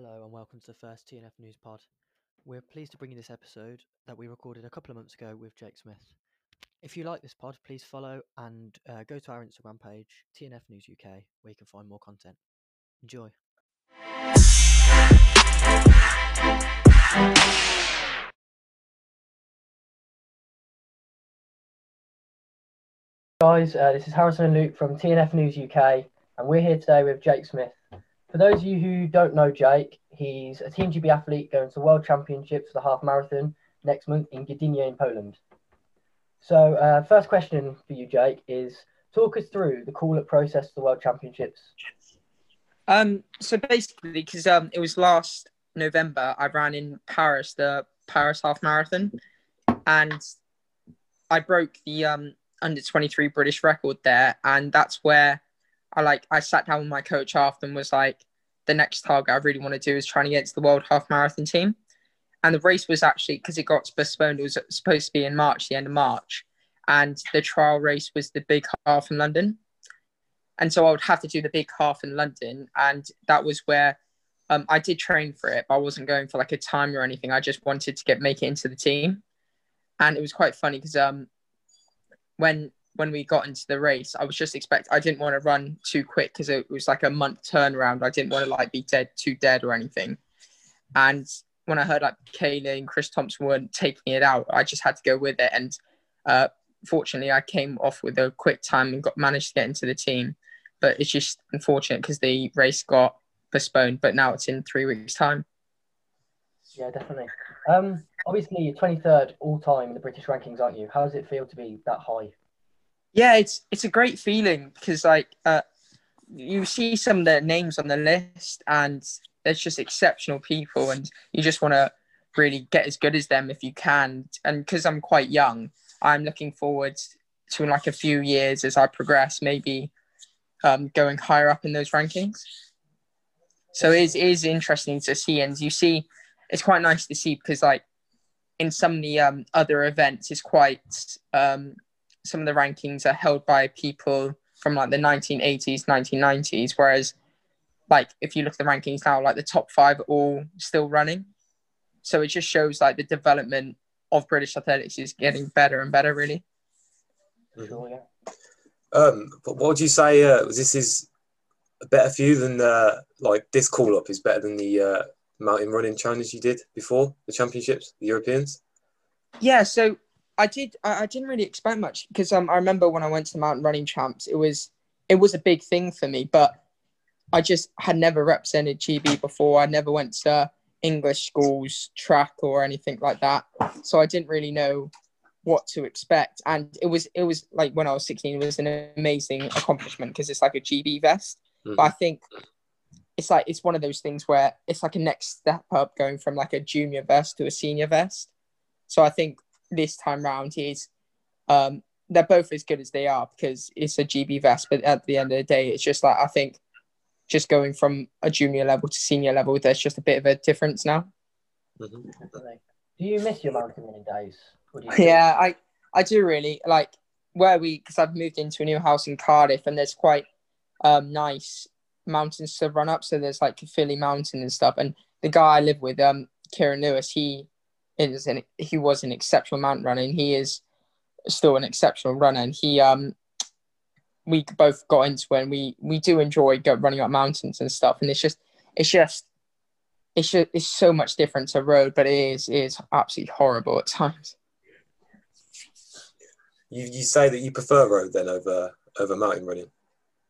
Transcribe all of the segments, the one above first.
Hello and welcome to the first TNF News Pod. We're pleased to bring you this episode that we recorded a couple of months ago with Jake Smith. If you like this pod, please follow and uh, go to our Instagram page, TNF News UK, where you can find more content. Enjoy. Guys, uh, this is Harrison and Luke from TNF News UK, and we're here today with Jake Smith. For those of you who don't know Jake, he's a Team GB athlete going to World Championships for the half marathon next month in Gdynia in Poland. So, uh, first question for you, Jake, is talk us through the call up process for the World Championships. Um, so basically, because um, it was last November, I ran in Paris, the Paris half marathon, and I broke the um, under 23 British record there. And that's where I like, I sat down with my coach after and was like, the next target I really want to do is trying to get to the world half marathon team. And the race was actually, because it got postponed, it was supposed to be in March, the end of March. And the trial race was the big half in London. And so I would have to do the big half in London. And that was where um, I did train for it, but I wasn't going for like a time or anything. I just wanted to get make it into the team. And it was quite funny because um, when when we got into the race, I was just expect I didn't want to run too quick because it was like a month turnaround. I didn't want to like be dead too dead or anything. And when I heard like Kaylee and Chris Thompson weren't taking it out, I just had to go with it. And uh, fortunately, I came off with a quick time and got managed to get into the team. But it's just unfortunate because the race got postponed. But now it's in three weeks' time. Yeah, definitely. Um, obviously, you're 23rd all time in the British rankings, aren't you? How does it feel to be that high? Yeah, it's it's a great feeling because like uh, you see some of the names on the list and there's just exceptional people and you just want to really get as good as them if you can. And because I'm quite young, I'm looking forward to in like a few years as I progress, maybe um, going higher up in those rankings. So it is, it is interesting to see, and you see, it's quite nice to see because like in some of the um, other events, it's quite um, some of the rankings are held by people from like the 1980s, 1990s, whereas like if you look at the rankings now, like the top five are all still running. So it just shows like the development of British athletics is getting better and better, really. Sure, yeah. Um, but what would you say? Uh, this is a better for you than uh, like this call up is better than the uh, mountain running challenge you did before the championships, the Europeans. Yeah, so I did. I, I didn't really expect much because um, I remember when I went to the mountain running champs, it was it was a big thing for me, but I just had never represented GB before. I never went to English schools, track, or anything like that, so I didn't really know what to expect. And it was it was like when I was 16, it was an amazing accomplishment because it's like a GB vest. Mhm. But I think it's like it's one of those things where it's like a next step up going from like a junior vest to a senior vest. So I think this time round is um they're both as good as they are because it's a GB vest, but at the end of the day, it's just like I think just going from a junior level to senior level, there's just a bit of a difference now. Mhm. Do you miss your mountain running days? You Yeah, I I do really like where we because I've moved into a new house in Cardiff and there's quite um nice mountains to run up. So there's like Philly Mountain and stuff. And the guy I live with, um, Kieran Lewis, he is an he was an exceptional mountain runner and he is still an exceptional runner. And he um we both got into it and we we do enjoy go, running up mountains and stuff. And it's just it's just it's just, it's so much different to road, but it is it is absolutely horrible at times. You you say that you prefer road then over over mountain running.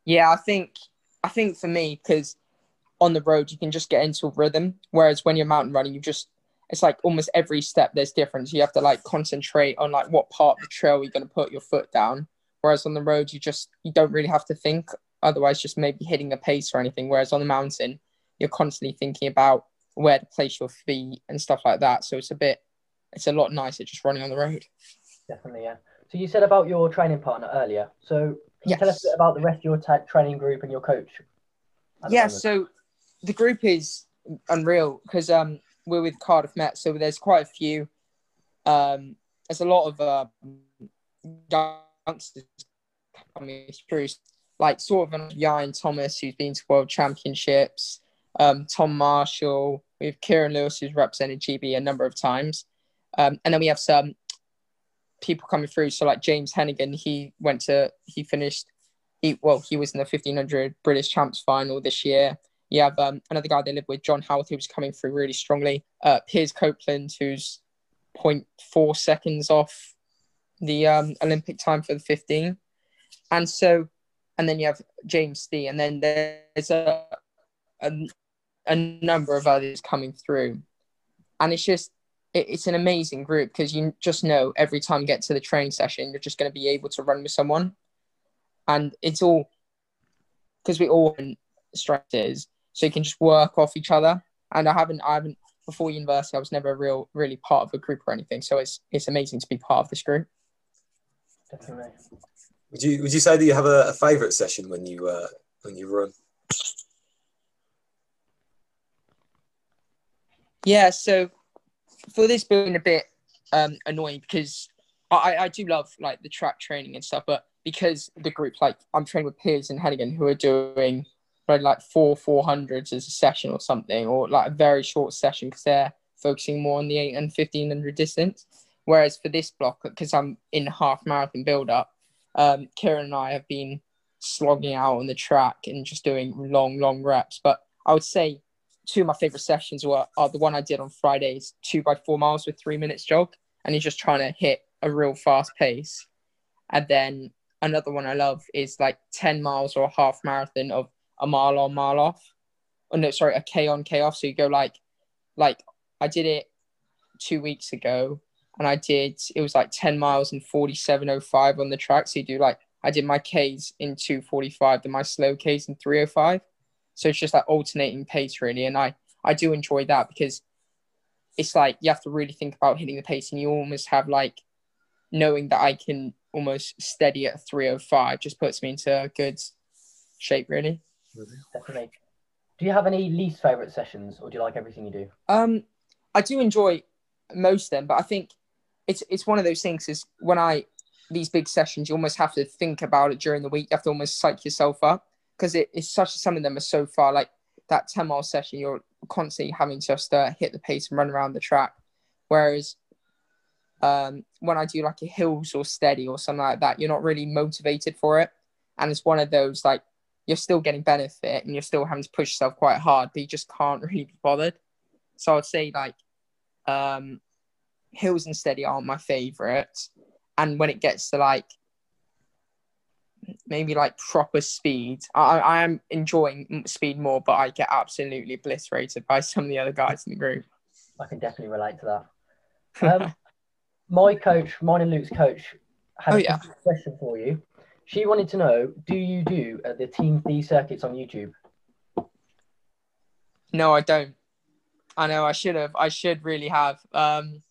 Yeah, I think I think for me because on the road you can just get into a rhythm, whereas when you're mountain running, you just it's like almost every step there's difference. You have to like concentrate on like what part of the trail you're going to put your foot down. Whereas on the road, you just you don't really have to think. Otherwise, just maybe hitting a pace or anything. Whereas on the mountain, you're constantly thinking about where to place your feet and stuff like that. So it's a bit, it's a lot nicer just running on the road. Definitely, yeah. So you said about your training partner earlier. So can you tell us about the rest of your ta- training group and your coach? Yeah, so the group is unreal because um we're with Cardiff Met, so there's quite a few. Um, there's a lot of uh, youngsters coming through, like sort of Ryan Thomas, who's been to World Championships. um, Tom Marshall, we have Kieran Lewis, who's represented GB a number of times. Um, and then we have some people coming through. So like James Heneghan, he went to, he finished, he well, he was in the 1500 British Champs final this year. You have um, another guy they live with, John Howard, who's coming through really strongly. Uh, Piers Copeland, who's 0.4 seconds off the um, Olympic time for the 15. And so, and then you have James Thie, and then there's a, a, a number of others coming through. And it's just, it, it's an amazing group because you just know every time you get to the training session, you're just going to be able to run with someone. And it's all because we all strengths so you can just work off each other. And I haven't, I haven't before university. I was never a real, really part of a group or anything. So it's it's amazing to be part of this group. Definitely. Would you Would you say that you have a, a favourite session when you uh, when you run? Yeah. So for this being a bit um, annoying because I, I do love like the track training and stuff, but because the group like I'm training with Piers and Heneghan who are doing like four four hundreds as a session or something, or like a very short session because they're focusing more on the eight and fifteen hundred distance. Whereas for this block, because I'm in half marathon build up, um, Kieran and I have been slogging out on the track and just doing long, long reps. But I would say two of my favorite sessions were are the one I did on Fridays, two by four miles with three minutes jog, and he's just trying to hit a real fast pace. And then another one I love is like 10 miles or a half marathon of a mile on, mile off. Oh no, sorry, a K on, K off. So you go like, like I did it two weeks ago, and I did it was like ten miles and forty seven oh five on the track. So you do like I did my K's in two forty five, then my slow K's in three oh five. So it's just like alternating pace really, and I I do enjoy that because it's like you have to really think about hitting the pace, and you almost have like knowing that I can almost steady at 305 just puts me into a good shape really Definitely. Do you have any least favorite sessions, or do you like everything you do? Um, I do enjoy most of them, but I think it's it's one of those things. Is when I these big sessions, you almost have to think about it during the week. You have to almost psych yourself up because it, it's such. Some of them are so far. Like that ten mile session, you're constantly having to just uh, hit the pace and run around the track. Whereas um, when I do like a hills or steady or something like that, you're not really motivated for it. And it's one of those like you're still getting benefit and you're still having to push yourself quite hard, but you just can't really be bothered. So I'd say like um, hills and steady aren't my favorite. And when it gets to like maybe like proper speed, I, I am enjoying speed more, but I get absolutely obliterated by some of the other guys in the group. I can definitely relate to that. Um, my coach, mine and Luke's coach, had Oh, a yeah. question for you. She wanted to know: Do you do uh, the Team D circuits on YouTube? No, I don't. I know I should have. I should really have. Um,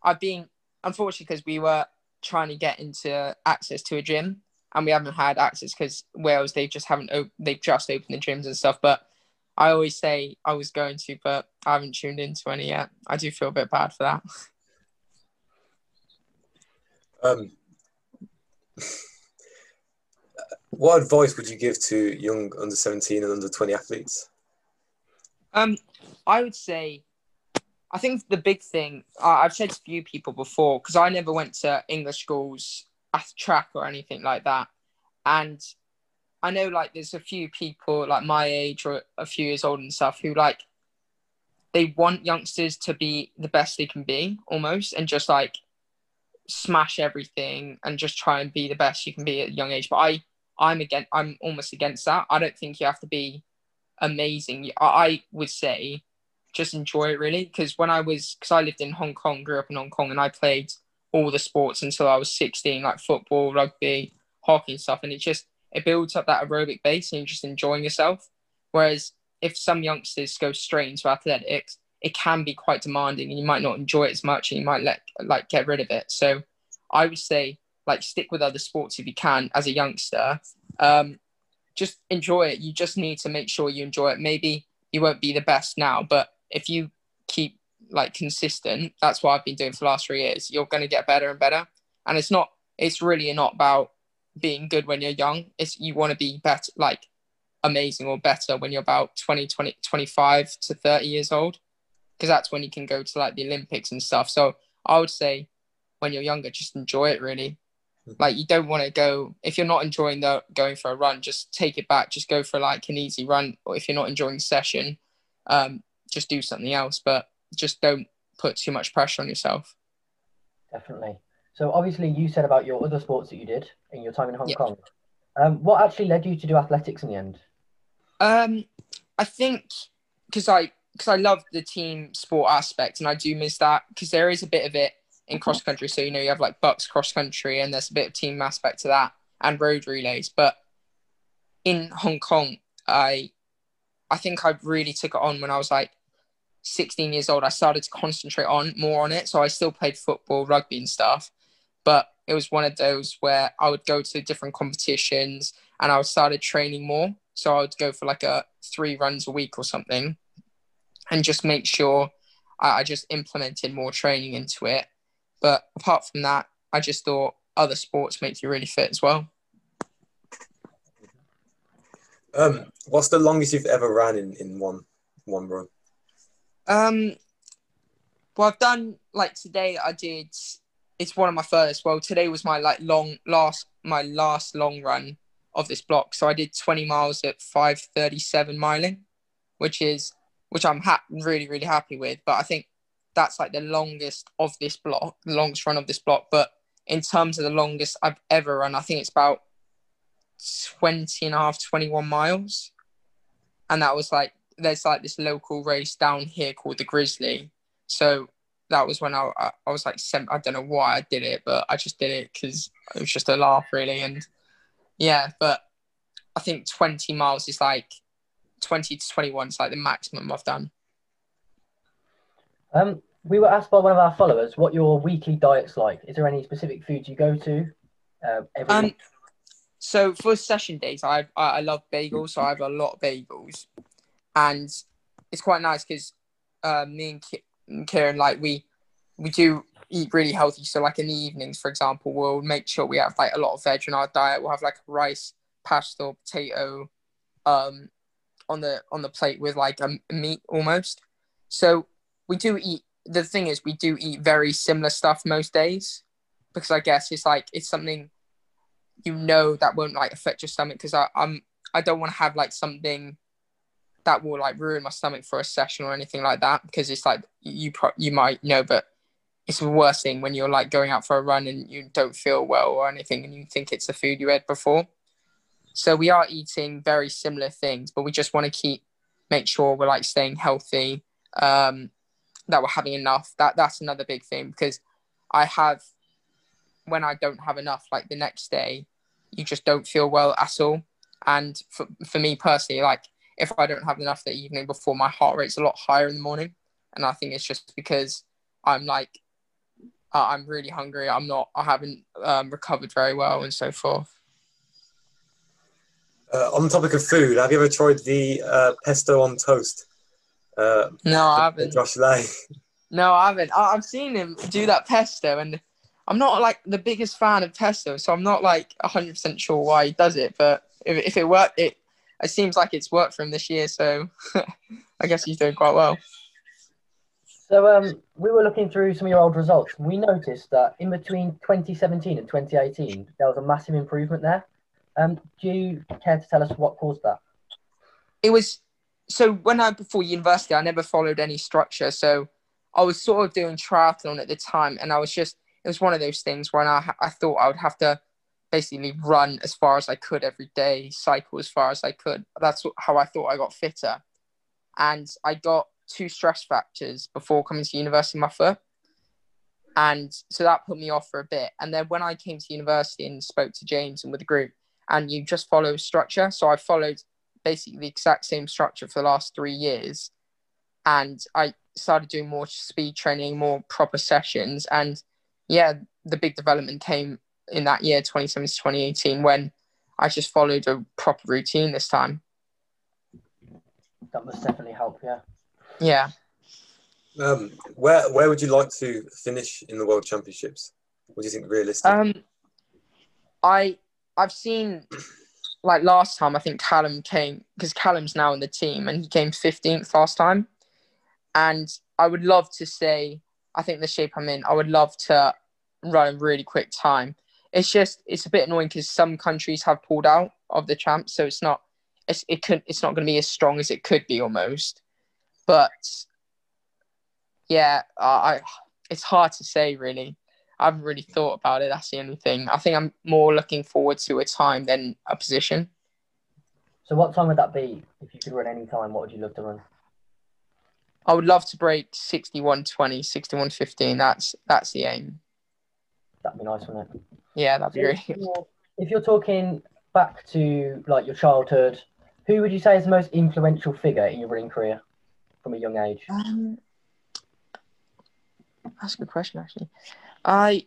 I've been unfortunately because we were trying to get into access to a gym and we haven't had access because Wales they just haven't op- they've just opened the gyms and stuff. But I always say I was going to, but I haven't tuned into any yet. I do feel a bit bad for that. Um, what advice would you give to young under 17 and under 20 athletes? Um, I would say, I think the big thing I've said to a few people before because I never went to English schools at track or anything like that, and I know like there's a few people like my age or a few years old and stuff who like they want youngsters to be the best they can be almost and just like smash everything and just try and be the best you can be at a young age. But I I'm again I'm almost against that. I don't think you have to be amazing. I, I would say just enjoy it really because when I was because I lived in Hong Kong, grew up in Hong Kong, and I played all the sports until I was 16, like football, rugby, hockey, and stuff. And it just it builds up that aerobic base and you're just enjoying yourself. Whereas if some youngsters go straight into athletics, it can be quite demanding and you might not enjoy it as much and you might let like get rid of it. So I would say like stick with other sports if you can as a youngster. Um, just enjoy it. You just need to make sure you enjoy it. Maybe you won't be the best now, but if you keep like consistent, that's what I've been doing for the last three years. You're going to get better and better. And it's not, it's really not about being good when you're young. It's you want to be better, like amazing or better when you're about 20, 20 25 to 30 years old because that's when you can go to like the Olympics and stuff. So I would say when you're younger, just enjoy it really. Like you don't want to go if you're not enjoying the going for a run, just take it back. Just go for like an easy run, or if you're not enjoying the session, um, just do something else. But just don't put too much pressure on yourself. Definitely. So obviously, you said about your other sports that you did in your time in Hong Yeah. Kong. Um, what actually led you to do athletics in the end? Um, I think because I because I love the team sport aspect, and I do miss that because there is a bit of it in cross country. So you know you have like BUCS cross country, and there's a bit of team aspect to that, and road relays. But in Hong Kong, I I think I really took it on when I was like 16 years old. I started to concentrate on more on it. So I still played football, rugby, and stuff, but it was one of those where I would go to different competitions and I started training more. So I would go for like a three runs a week or something, and just make sure I, I just implemented more training into it. But apart from that, I just thought other sports make you really fit as well. Um, what's the longest you've ever ran in, in one one run? Um, well, I've done like today. I did. It's one of my first. Well, today was my like long last my last long run of this block. So I did 20 miles at 5:37 miling, which is which I'm ha- really really happy with. But I think that's like the longest of this block, the longest run of this block. But in terms of the longest I've ever run, I think it's about 20 and a half, 21 miles. And that was like there's like this local race down here called the Grizzly. So that was when I I, I was like I don't know why I did it, but I just did it because it was just a laugh really. And yeah, but I think 20 miles is like 20 to 21 is like the maximum I've done. Um, we were asked by one of our followers what your weekly diet's like. Is there any specific foods you go to uh, every Um, week? so for session days, I I, love bagels, so I have a lot of bagels, and it's quite nice because uh, me and Ki- and Kieran like we we do eat really healthy. So like in the evenings, for example, we'll make sure we have like a lot of veg in our diet. We'll have like rice, pasta, or potato, um, on the on the plate with like a meat almost. So we do eat. The thing is, we do eat very similar stuff most days because I guess it's like it's something you know that won't like affect your stomach because I'm I don't want to have like something that will like ruin my stomach for a session or anything like that because it's like you pro- you might know but it's the worst thing when you're like going out for a run and you don't feel well or anything and you think it's the food you ate before so we are eating very similar things but we just want to keep make sure we're like staying healthy um that we're having enough. That that's another big thing because i have when i don't have enough like the next day you just don't feel well at all. And for, for me personally like if i don't have enough the evening before my heart rate's a lot higher in the morning. And i think it's just because i'm like uh, i'm really hungry. I'm not i haven't um, recovered very well and so forth. Uh, on the topic of food, have you ever tried the uh, pesto on toast? Uh, no i haven't Josh Lay. No, I haven't. I- I've seen him do that pesto, and I'm not like the biggest fan of pesto, so I'm not like 100% sure why he does it. But if, if it worked, it it seems like it's worked for him this year, so I guess he's doing quite well. So um, we were looking through some of your old results. We noticed that in between 2017 and 2018, there was a massive improvement there. Um, do you care to tell us what caused that? It was so when I before university, I never followed any structure, so I was sort of doing triathlon at the time, and I was just it was one of those things when I I thought I would have to basically run as far as I could every day, cycle as far as I could. That's how I thought I got fitter. And I got two stress fractures before coming to university my foot. And so that put me off for a bit. And then when I came to university and spoke to James and with the group, and you just follow structure. So I followed basically the exact same structure for the last three years. And I started doing more speed training, more proper sessions. And yeah, the big development came in that year 2017 to 2018 when I just followed a proper routine this time. That must definitely help, yeah. Yeah. Um, where where would you like to finish in the World Championships? What do you think realistic? Um, I I've seen like last time, I think Callum came because Callum's now in the team and he came 15th last time. And I would love to say, I think the shape I'm in, I would love to run a really quick time. It's just it's a bit annoying because some countries have pulled out of the champs, so it's not it's it could it's not going to be as strong as it could be almost. But yeah, I it's hard to say really. I haven't really thought about it. That's the only thing. I think I'm more looking forward to a time than a position. So, what time would that be if you could run any time? What would you love to run? I would love to break 61.20, 61.15. That's that's the aim. That'd be nice, wouldn't it? Yeah, that'd be So great. if you're, if you're talking back to like your childhood, who would you say is the most influential figure in your running career from a young age? Um, that's a good question, actually. I,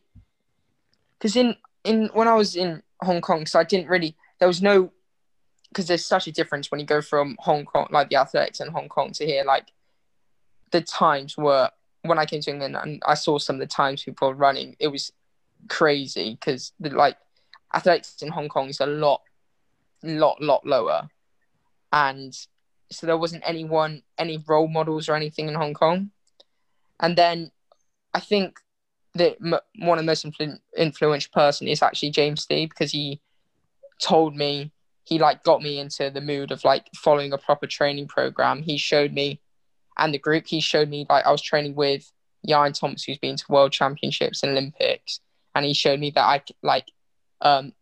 because in in when I was in Hong Kong, so I didn't really there was no because there's such a difference when you go from Hong Kong, like the athletics in Hong Kong, to here. Like the times were when I came to England and I saw some of the times people were running, it was crazy because like athletics in Hong Kong is a lot, lot, lot lower, and so there wasn't anyone, any role models or anything in Hong Kong. And then I think m- one of the most influ- influential person is actually James Thie because he told me he like got me into the mood of like following a proper training program. He showed me and the group he showed me like I was training with Jan Thomas who's been to world championships and Olympics and he showed me that I like um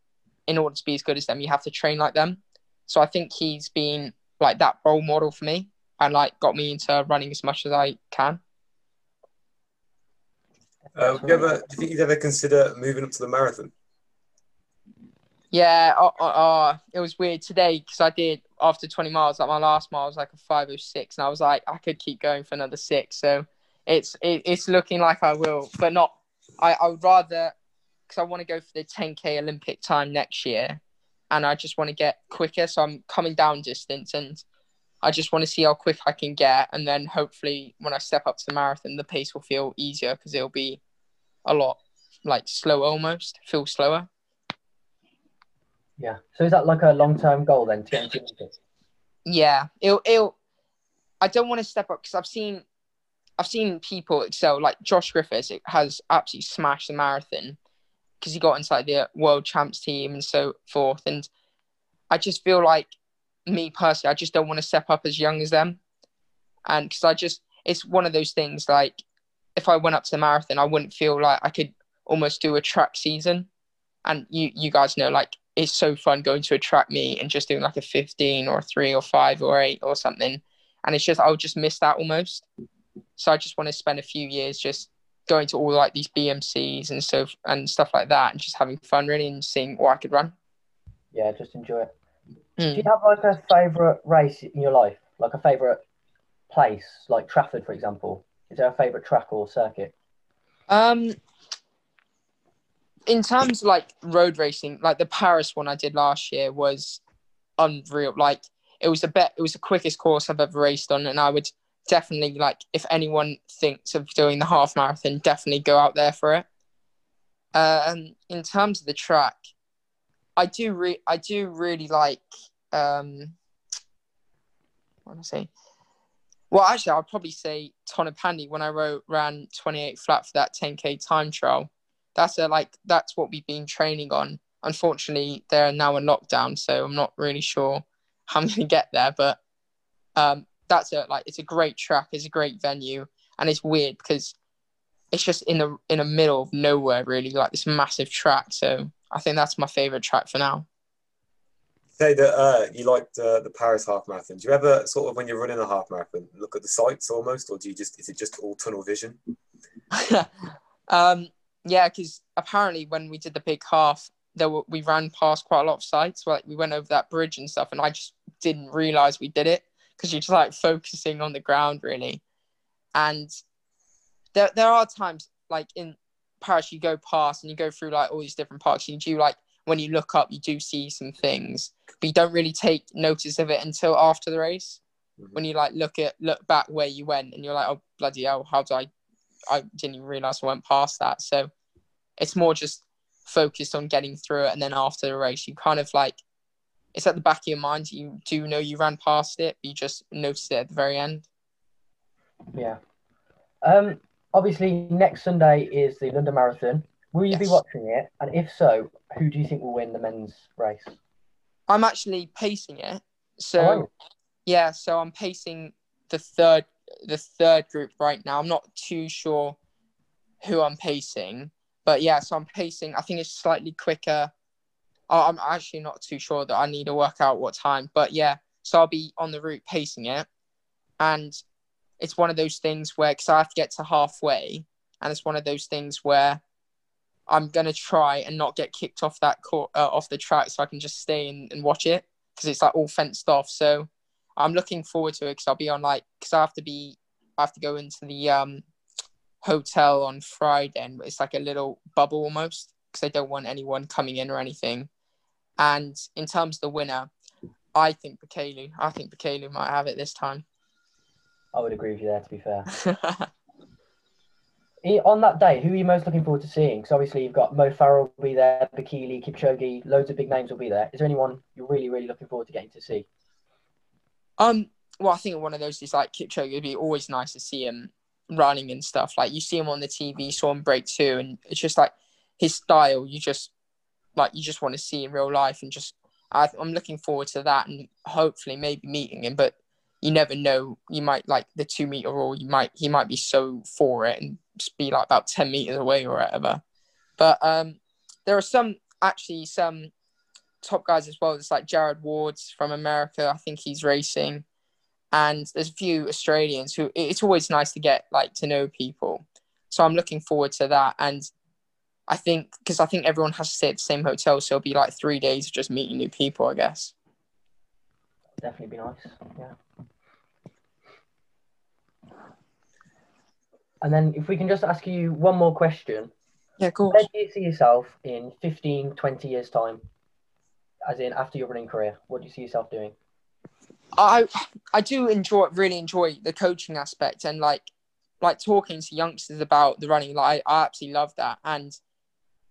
in order to be as good as them you have to train like them. So I think he's been like that role model for me and like got me into running as much as I can. Uh, you ever, do you think you'd ever consider moving up to the marathon? Yeah, uh, uh, uh, it was weird today because I did after 20 miles, like my last mile was like a 506, and I was like, I could keep going for another six. So it's it, it's looking like I will, but not. I, I would rather because I want to go for the 10k Olympic time next year, and I just want to get quicker. So I'm coming down distance, and I just want to see how quick I can get, and then hopefully when I step up to the marathon, the pace will feel easier because it'll be a lot like slower almost, feel slower. Yeah. So is that like a long term goal then to get into Olympics? yeah it'll, it'll i don't want to step up because i've seen i've seen people excel like josh griffiths it has absolutely smashed the marathon because he got inside the world champs team and so forth and i just feel like me personally i just don't want to step up as young as them. And because i just it's one of those things like if i went up to the marathon i wouldn't feel like i could almost do a track season. And you you guys know like it's so fun going to a track meet and just doing like a 15 or a 3 or 5 or 8 or something. And it's just i'll just miss that almost. So i just want to spend a few years just going to all like these bmcs and so and stuff like that and just having fun really and seeing what i could run. Yeah, just enjoy it. Do Mm. you have like a favourite race in your life? Like a favourite place, like Trafford, for example? Is there a favourite track or circuit? Um, in terms of like road racing, like the Paris one I did last year was unreal. Like it was the bet, it was the quickest course I've ever raced on, and I would definitely like if anyone thinks of doing the half marathon, definitely go out there for it. Um, in terms of the track, I do re- I do really like um, what do I say? Well, actually, I'd probably say Tonypandy when I wrote ran 28 flat for that 10k time trial. That's a like that's what we've been training on. Unfortunately, they're now in lockdown, so I'm not really sure how I'm gonna get there. But um, that's a like it's a great track, it's a great venue, and it's weird because it's just in the in the middle of nowhere, really, like this massive track. So I think that's my favorite track for now. Say that uh, you liked uh, the Paris half marathon. Do you ever sort of when you're running a half marathon look at the sights almost, or do you just is it just all tunnel vision? um, yeah, because apparently when we did the big half, there were, we ran past quite a lot of sites. Like we went over that bridge and stuff, and I just didn't realize we did it because you're just like focusing on the ground really. And there there are times like in Paris, you go past and you go through like all these different parks. You do like when you look up, you do see some things, but you don't really take notice of it until after the race. When you like look at look back where you went, and you're like, oh bloody hell, how did I I didn't even realize I went past that. So it's more just focused on getting through it. And then after the race, you kind of like, it's at the back of your mind. You do know you ran past it, but you just notice it at the very end. Yeah. Um. Obviously, next Sunday is the London Marathon. Will you be watching it? And if so, who do you think will win the men's race? I'm actually pacing it. So Oh, yeah, so I'm pacing the third the third group right now. I'm not too sure who I'm pacing, but yeah, so I'm pacing. I think it's slightly quicker. I'm actually not too sure that I need to work out what time, but yeah, so I'll be on the route pacing it, and it's one of those things where because I have to get to halfway, and it's one of those things where I'm gonna try and not get kicked off that court uh, off the track, so I can just stay and, and watch it because it's like all fenced off. So I'm looking forward to it because I'll be on like because I have to be I have to go into the um hotel on Friday and it's like a little bubble almost because they don't want anyone coming in or anything. And in terms of the winner, I think Bekele. I think Bekele might have it this time. I would agree with you there. To be fair, Eh, on that day, who are you most looking forward to seeing? Because obviously you've got Mo Farah will be there, Bekele, Kipchoge, loads of big names will be there. Is there anyone you're really, really looking forward to getting to see? Um, well, I think one of those is like Kipchoge. It'd be always nice to see him running and stuff. Like you see him on the TV, saw him break two, and it's just like his style. You just like you just want to see in real life, and just I, I'm looking forward to that, and hopefully maybe meeting him. But you never know. You might like the two meter rule. You might he might be so for it and just be like about ten meters away or whatever. But um, there are some actually some top guys as well. It's like Jared Ward's from America. I think he's racing, and there's a few Australians who. It's always nice to get like to know people. So I'm looking forward to that, and I think because I think everyone has to stay at the same hotel, so it'll be like three days of just meeting new people. I guess. Definitely be nice. Yeah. And then if we can just ask you one more question. Yeah, cool. Where do you see yourself in 15, 20 years' time? As in after your running career, what do you see yourself doing? I I do enjoy really enjoy the coaching aspect and like like talking to youngsters about the running. Like I, I absolutely love that and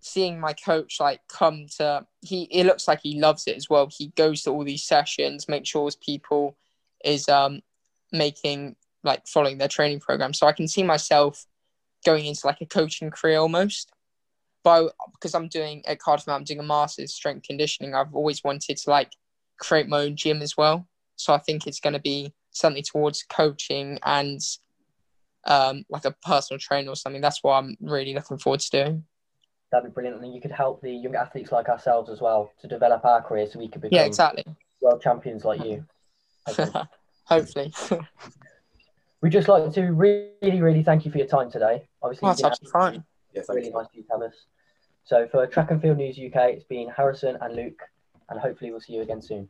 seeing my coach like come to he it looks like he loves it as well. He goes to all these sessions, make sure his people is um making like following their training program. So I can see myself going into like a coaching career almost. But because I'm doing at Cardiff, I'm doing a master's strength conditioning. I've always wanted to like create my own gym as well. So I think it's going to be something towards coaching and um, like a personal trainer or something. That's what I'm really looking forward to doing. That'd be brilliant. And you could help the young athletes like ourselves as well to develop our career so we could become Yeah, exactly. world champions like you. Hopefully. Hopefully. We'd just like to really, really thank you for your time today. Obviously, Well, that's didn't absolutely fine. Yeah, really you. nice of you to have us. So for Track and Field News UK, it's been Harrison and Luke, and hopefully we'll see you again soon.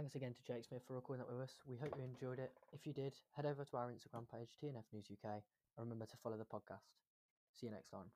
Thanks again to Jake Smith for recording that with us. We hope you enjoyed it. If you did, head over to our Instagram page, TNF News UK, and remember to follow the podcast. See you next time.